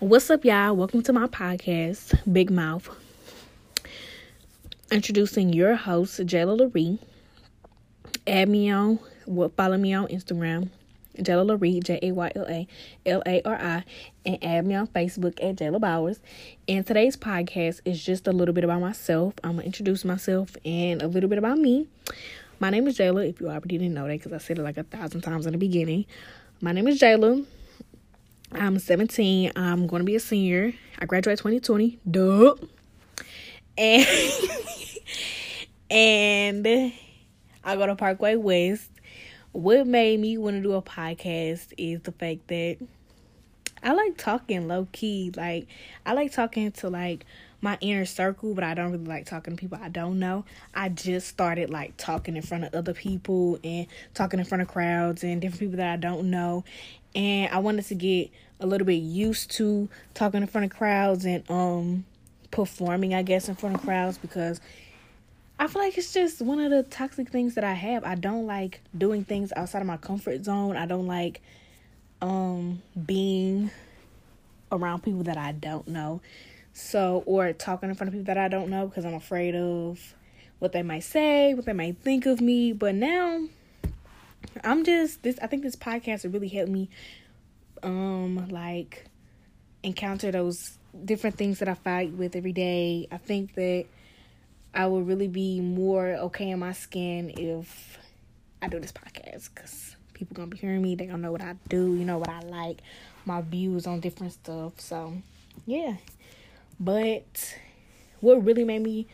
What's up, y'all? Welcome to my podcast, Big Mouf. Introducing your host, Jayla Laree. Add me on, follow me on Instagram, Jayla Laree, J A Y L A L A R I, and add me on Facebook at Jayla Bowers. And today's podcast is just a little bit about myself. I'm gonna introduce myself and a little bit about me. My name is Jayla, if you already didn't know that, because I said it like a thousand times in the beginning. My name is Jayla. I'm 17. I'm going to be a senior. I graduate 2020. Duh. And and I go to Parkway West. What made me want to do a podcast is the fact that I like talking low key. Like I like talking to like my inner circle, but I don't really like talking to people I don't know. I just started like talking in front of other people and talking in front of crowds and different people that I don't know. And I wanted to get a little bit used to talking in front of crowds and um performing, I guess, in front of crowds because I feel like it's just one of the toxic things that I have. I don't like doing things outside of my comfort zone. I don't like um being around people that I don't know. So, or talking in front of people that I don't know because I'm afraid of what they might say, what they might think of me. But now, I'm just this. I think this podcast will really helped me, um, like encounter those different things that I fight with every day. I think that I will really be more okay in my skin if I do this podcast because people gonna be hearing me. They gonna know what I do. You know what I like, my views on different stuff. So, yeah. But what really made me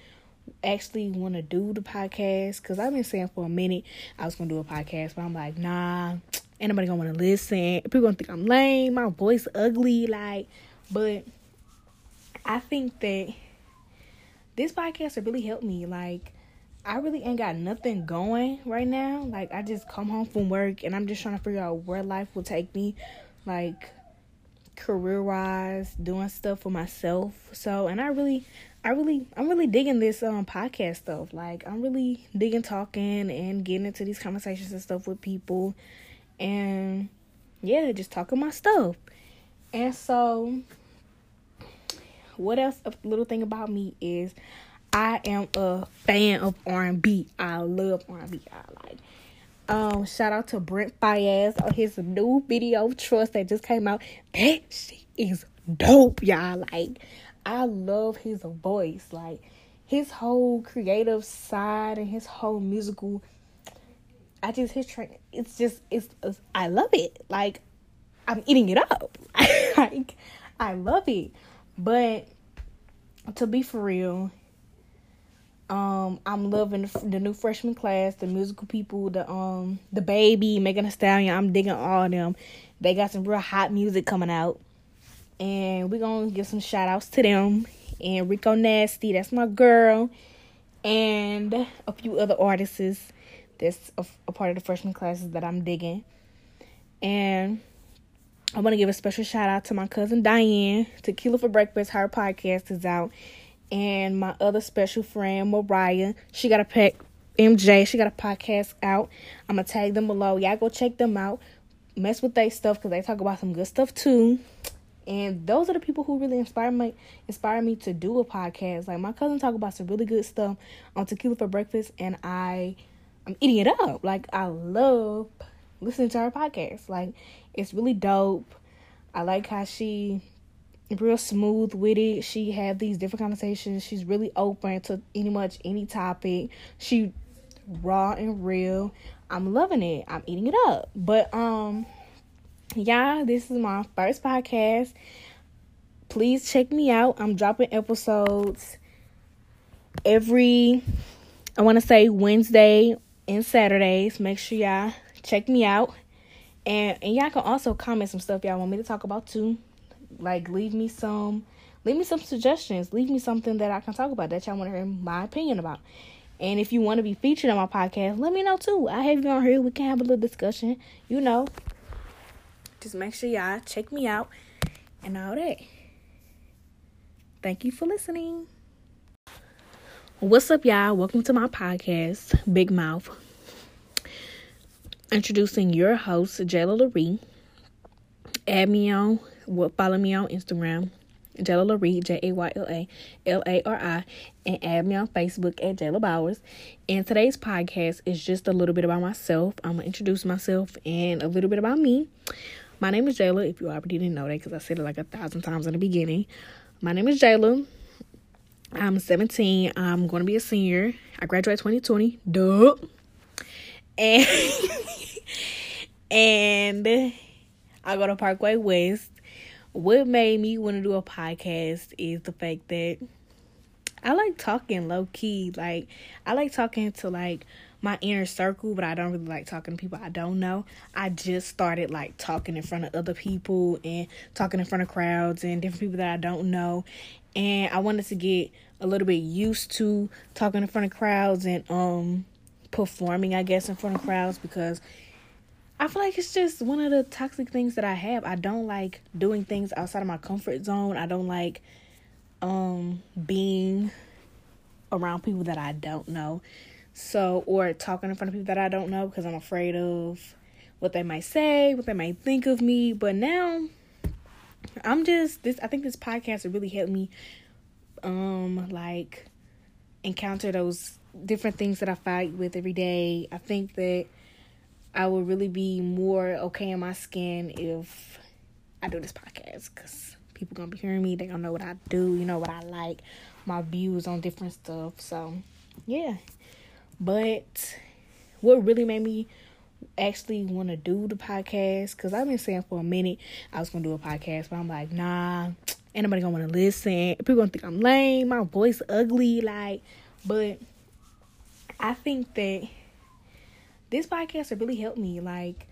actually want to do the podcast, because I've been saying for a minute I was to do a podcast, but I'm like, nah, going to want to listen. People to think I'm lame, my voice ugly, like, but I think that this podcast has really helped me. Like, I really ain't got nothing going right now. Like, I just come home from work and I'm just trying to figure out where life will take me. Like, career wise, doing stuff for myself. So, and I really, I really, I'm really digging this um podcast stuff. Like, I'm really digging talking and getting into these conversations and stuff with people, and yeah, just talking my stuff. And so, what else? A little thing about me is, I am a fan of R and B. I love R and B. I like um, shout out to Brent Faiyaz on his new video Trust that just came out. That shit is dope, y'all. Like, I love his voice. Like his whole creative side and his whole musical I just his train it's just it's, it's I love it. Like I'm eating it up. like I love it. But to be for real, um, I'm loving the, the, new freshman class, the musical people, the um, the baby, Megan Thee Stallion. I'm digging all of them. They got some real hot music coming out, and we're gonna give some shout outs to them. And Rico Nasty, that's my girl, and a few other artists that's a, a part of the freshman classes that I'm digging. And I want to give a special shout out to my cousin Diane. Tequila for Breakfast, her podcast is out and my other special friend Mariah. She got a pack MJ. She got a podcast out. I'm gonna tag them below. Y'all go check them out. Mess with their stuff because they talk about some good stuff too. And those are the people who really inspire me inspire me to do a podcast. Like my cousin talk about some really good stuff on Tequila for Breakfast and I I'm eating it up. Like I love listening to her podcast. Like it's really dope. I like how she real smooth with it. She have these different conversations. She's really open to any much any topic. She raw and real. I'm loving it. I'm eating it up. But um yeah, this is my first podcast. Please check me out. I'm dropping episodes every I want to say Wednesday and Saturdays. Make sure y'all check me out. And and y'all can also comment some stuff y'all want me to talk about too. Like leave me some leave me some suggestions. Leave me something that I can talk about that y'all want to hear my opinion about. And if you want to be featured on my podcast, let me know too. I have you on here. We can have a little discussion. You know. Just make sure y'all check me out and all that. Thank you for listening. What's up, y'all? Welcome to my podcast, Big Mouf. Introducing your host, Jayla Laree. Add me on follow me on Instagram, Jayla Laree, J A Y L A L A R I, and add me on Facebook at Jayla Bowers. And today's podcast is just a little bit about myself. I'm gonna introduce myself and a little bit about me. My name is Jayla. If you already didn't know that, because I said it like a thousand times in the beginning. My name is Jayla. I'm 17. I'm to be a senior. I graduate 2020. Duh. And and I go to Parkway West. What made me want to do a podcast is the fact that I like talking low key. Like I like talking to like my inner circle, but I don't really like talking to people I don't know. I just started like talking in front of other people and talking in front of crowds and different people that I don't know. And I wanted to get a little bit used to talking in front of crowds and um performing, I guess, in front of crowds because I feel like it's just one of the toxic things that I have. I don't like doing things outside of my comfort zone. I don't like um being around people that I don't know. So or talking in front of people that I don't know because I'm afraid of what they might say, what they might think of me. But now I'm just this I think this podcast really helped me um like encounter those different things that I fight with every day. I think that I would really be more okay in my skin if I do this podcast because people gonna be hearing me. They gonna know what I do. You know what I like, my views on different stuff. So yeah, but what really made me actually want to do the podcast because I've been saying for a minute I was gonna do a podcast, but I'm like, nah, ain't nobody gonna want to listen. People gonna think I'm lame, my voice ugly, like. But I think that this podcast has really helped me. Like,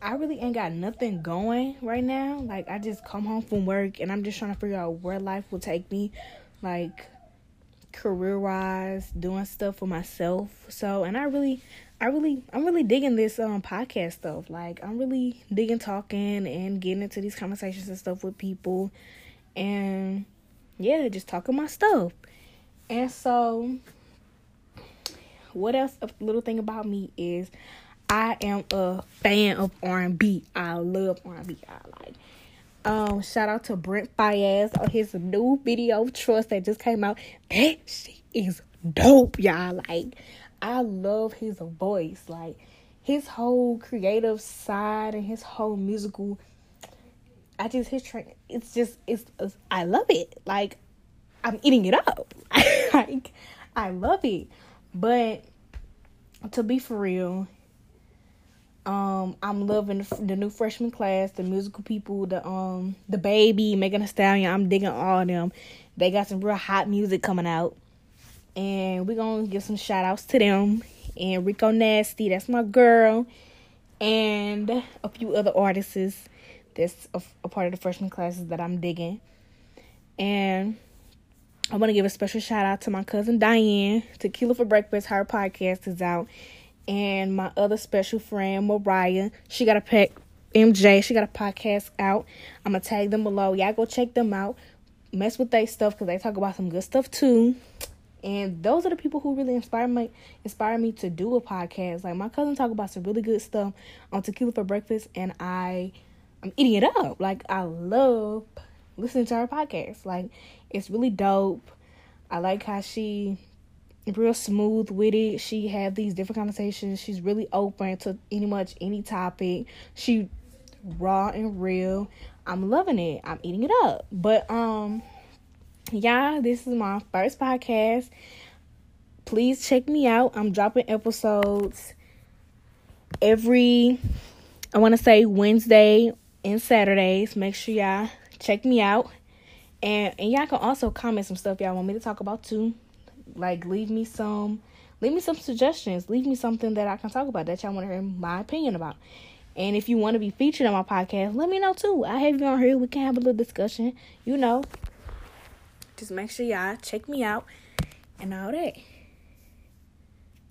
I really ain't got nothing going right now. Like, I just come home from work and I'm just trying to figure out where life will take me. Like, career wise, doing stuff for myself. So, and I really, I really, I'm really digging this um podcast stuff. Like, I'm really digging talking and getting into these conversations and stuff with people, and yeah, just talking my stuff. And so, what else? A little thing about me is I am a fan of R and B. I love R and B. I like. Um, shout out to Brent Faiyaz on his new video Trust that just came out. That shit is dope, y'all. Like, I love his voice. Like his whole creative side and his whole musical I just his train it's just it's, it's I love it. Like I'm eating it up. like I love it. But to be for real, um, I'm loving the new freshman class, the musical people, the um, the baby, Megan Thee Stallion. I'm digging all of them. They got some real hot music coming out, and we're gonna give some shout outs to them. And Rico Nasty, that's my girl, and a few other artists that's a, a part of the freshman classes that I'm digging. And I want to give a special shout out to my cousin Diane. Tequila for Breakfast, her podcast is out and my other special friend Mariah. She got a pack MJ. She got a podcast out. I'm gonna tag them below. Y'all go check them out. Mess with their stuff because they talk about some good stuff too. And those are the people who really inspire me inspire me to do a podcast. Like my cousin talk about some really good stuff on Tequila for Breakfast and I I'm eating it up. Like I love listening to her podcast. Like it's really dope. I like how she real smooth with it. She have these different conversations. She's really open to any much any topic. She raw and real. I'm loving it. I'm eating it up. But um yeah, this is my first podcast. Please check me out. I'm dropping episodes every I want to say Wednesday and Saturdays. Make sure y'all check me out. And and y'all can also comment some stuff y'all want me to talk about too. Like leave me some leave me some suggestions. Leave me something that I can talk about that y'all want to hear my opinion about. And if you want to be featured on my podcast, let me know too. I have you on here. We can have a little discussion. You know. Just make sure y'all check me out and all that.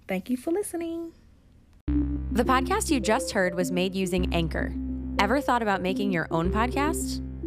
Thank you for listening. The podcast you just heard was made using Anchor. Ever thought about making your own podcast?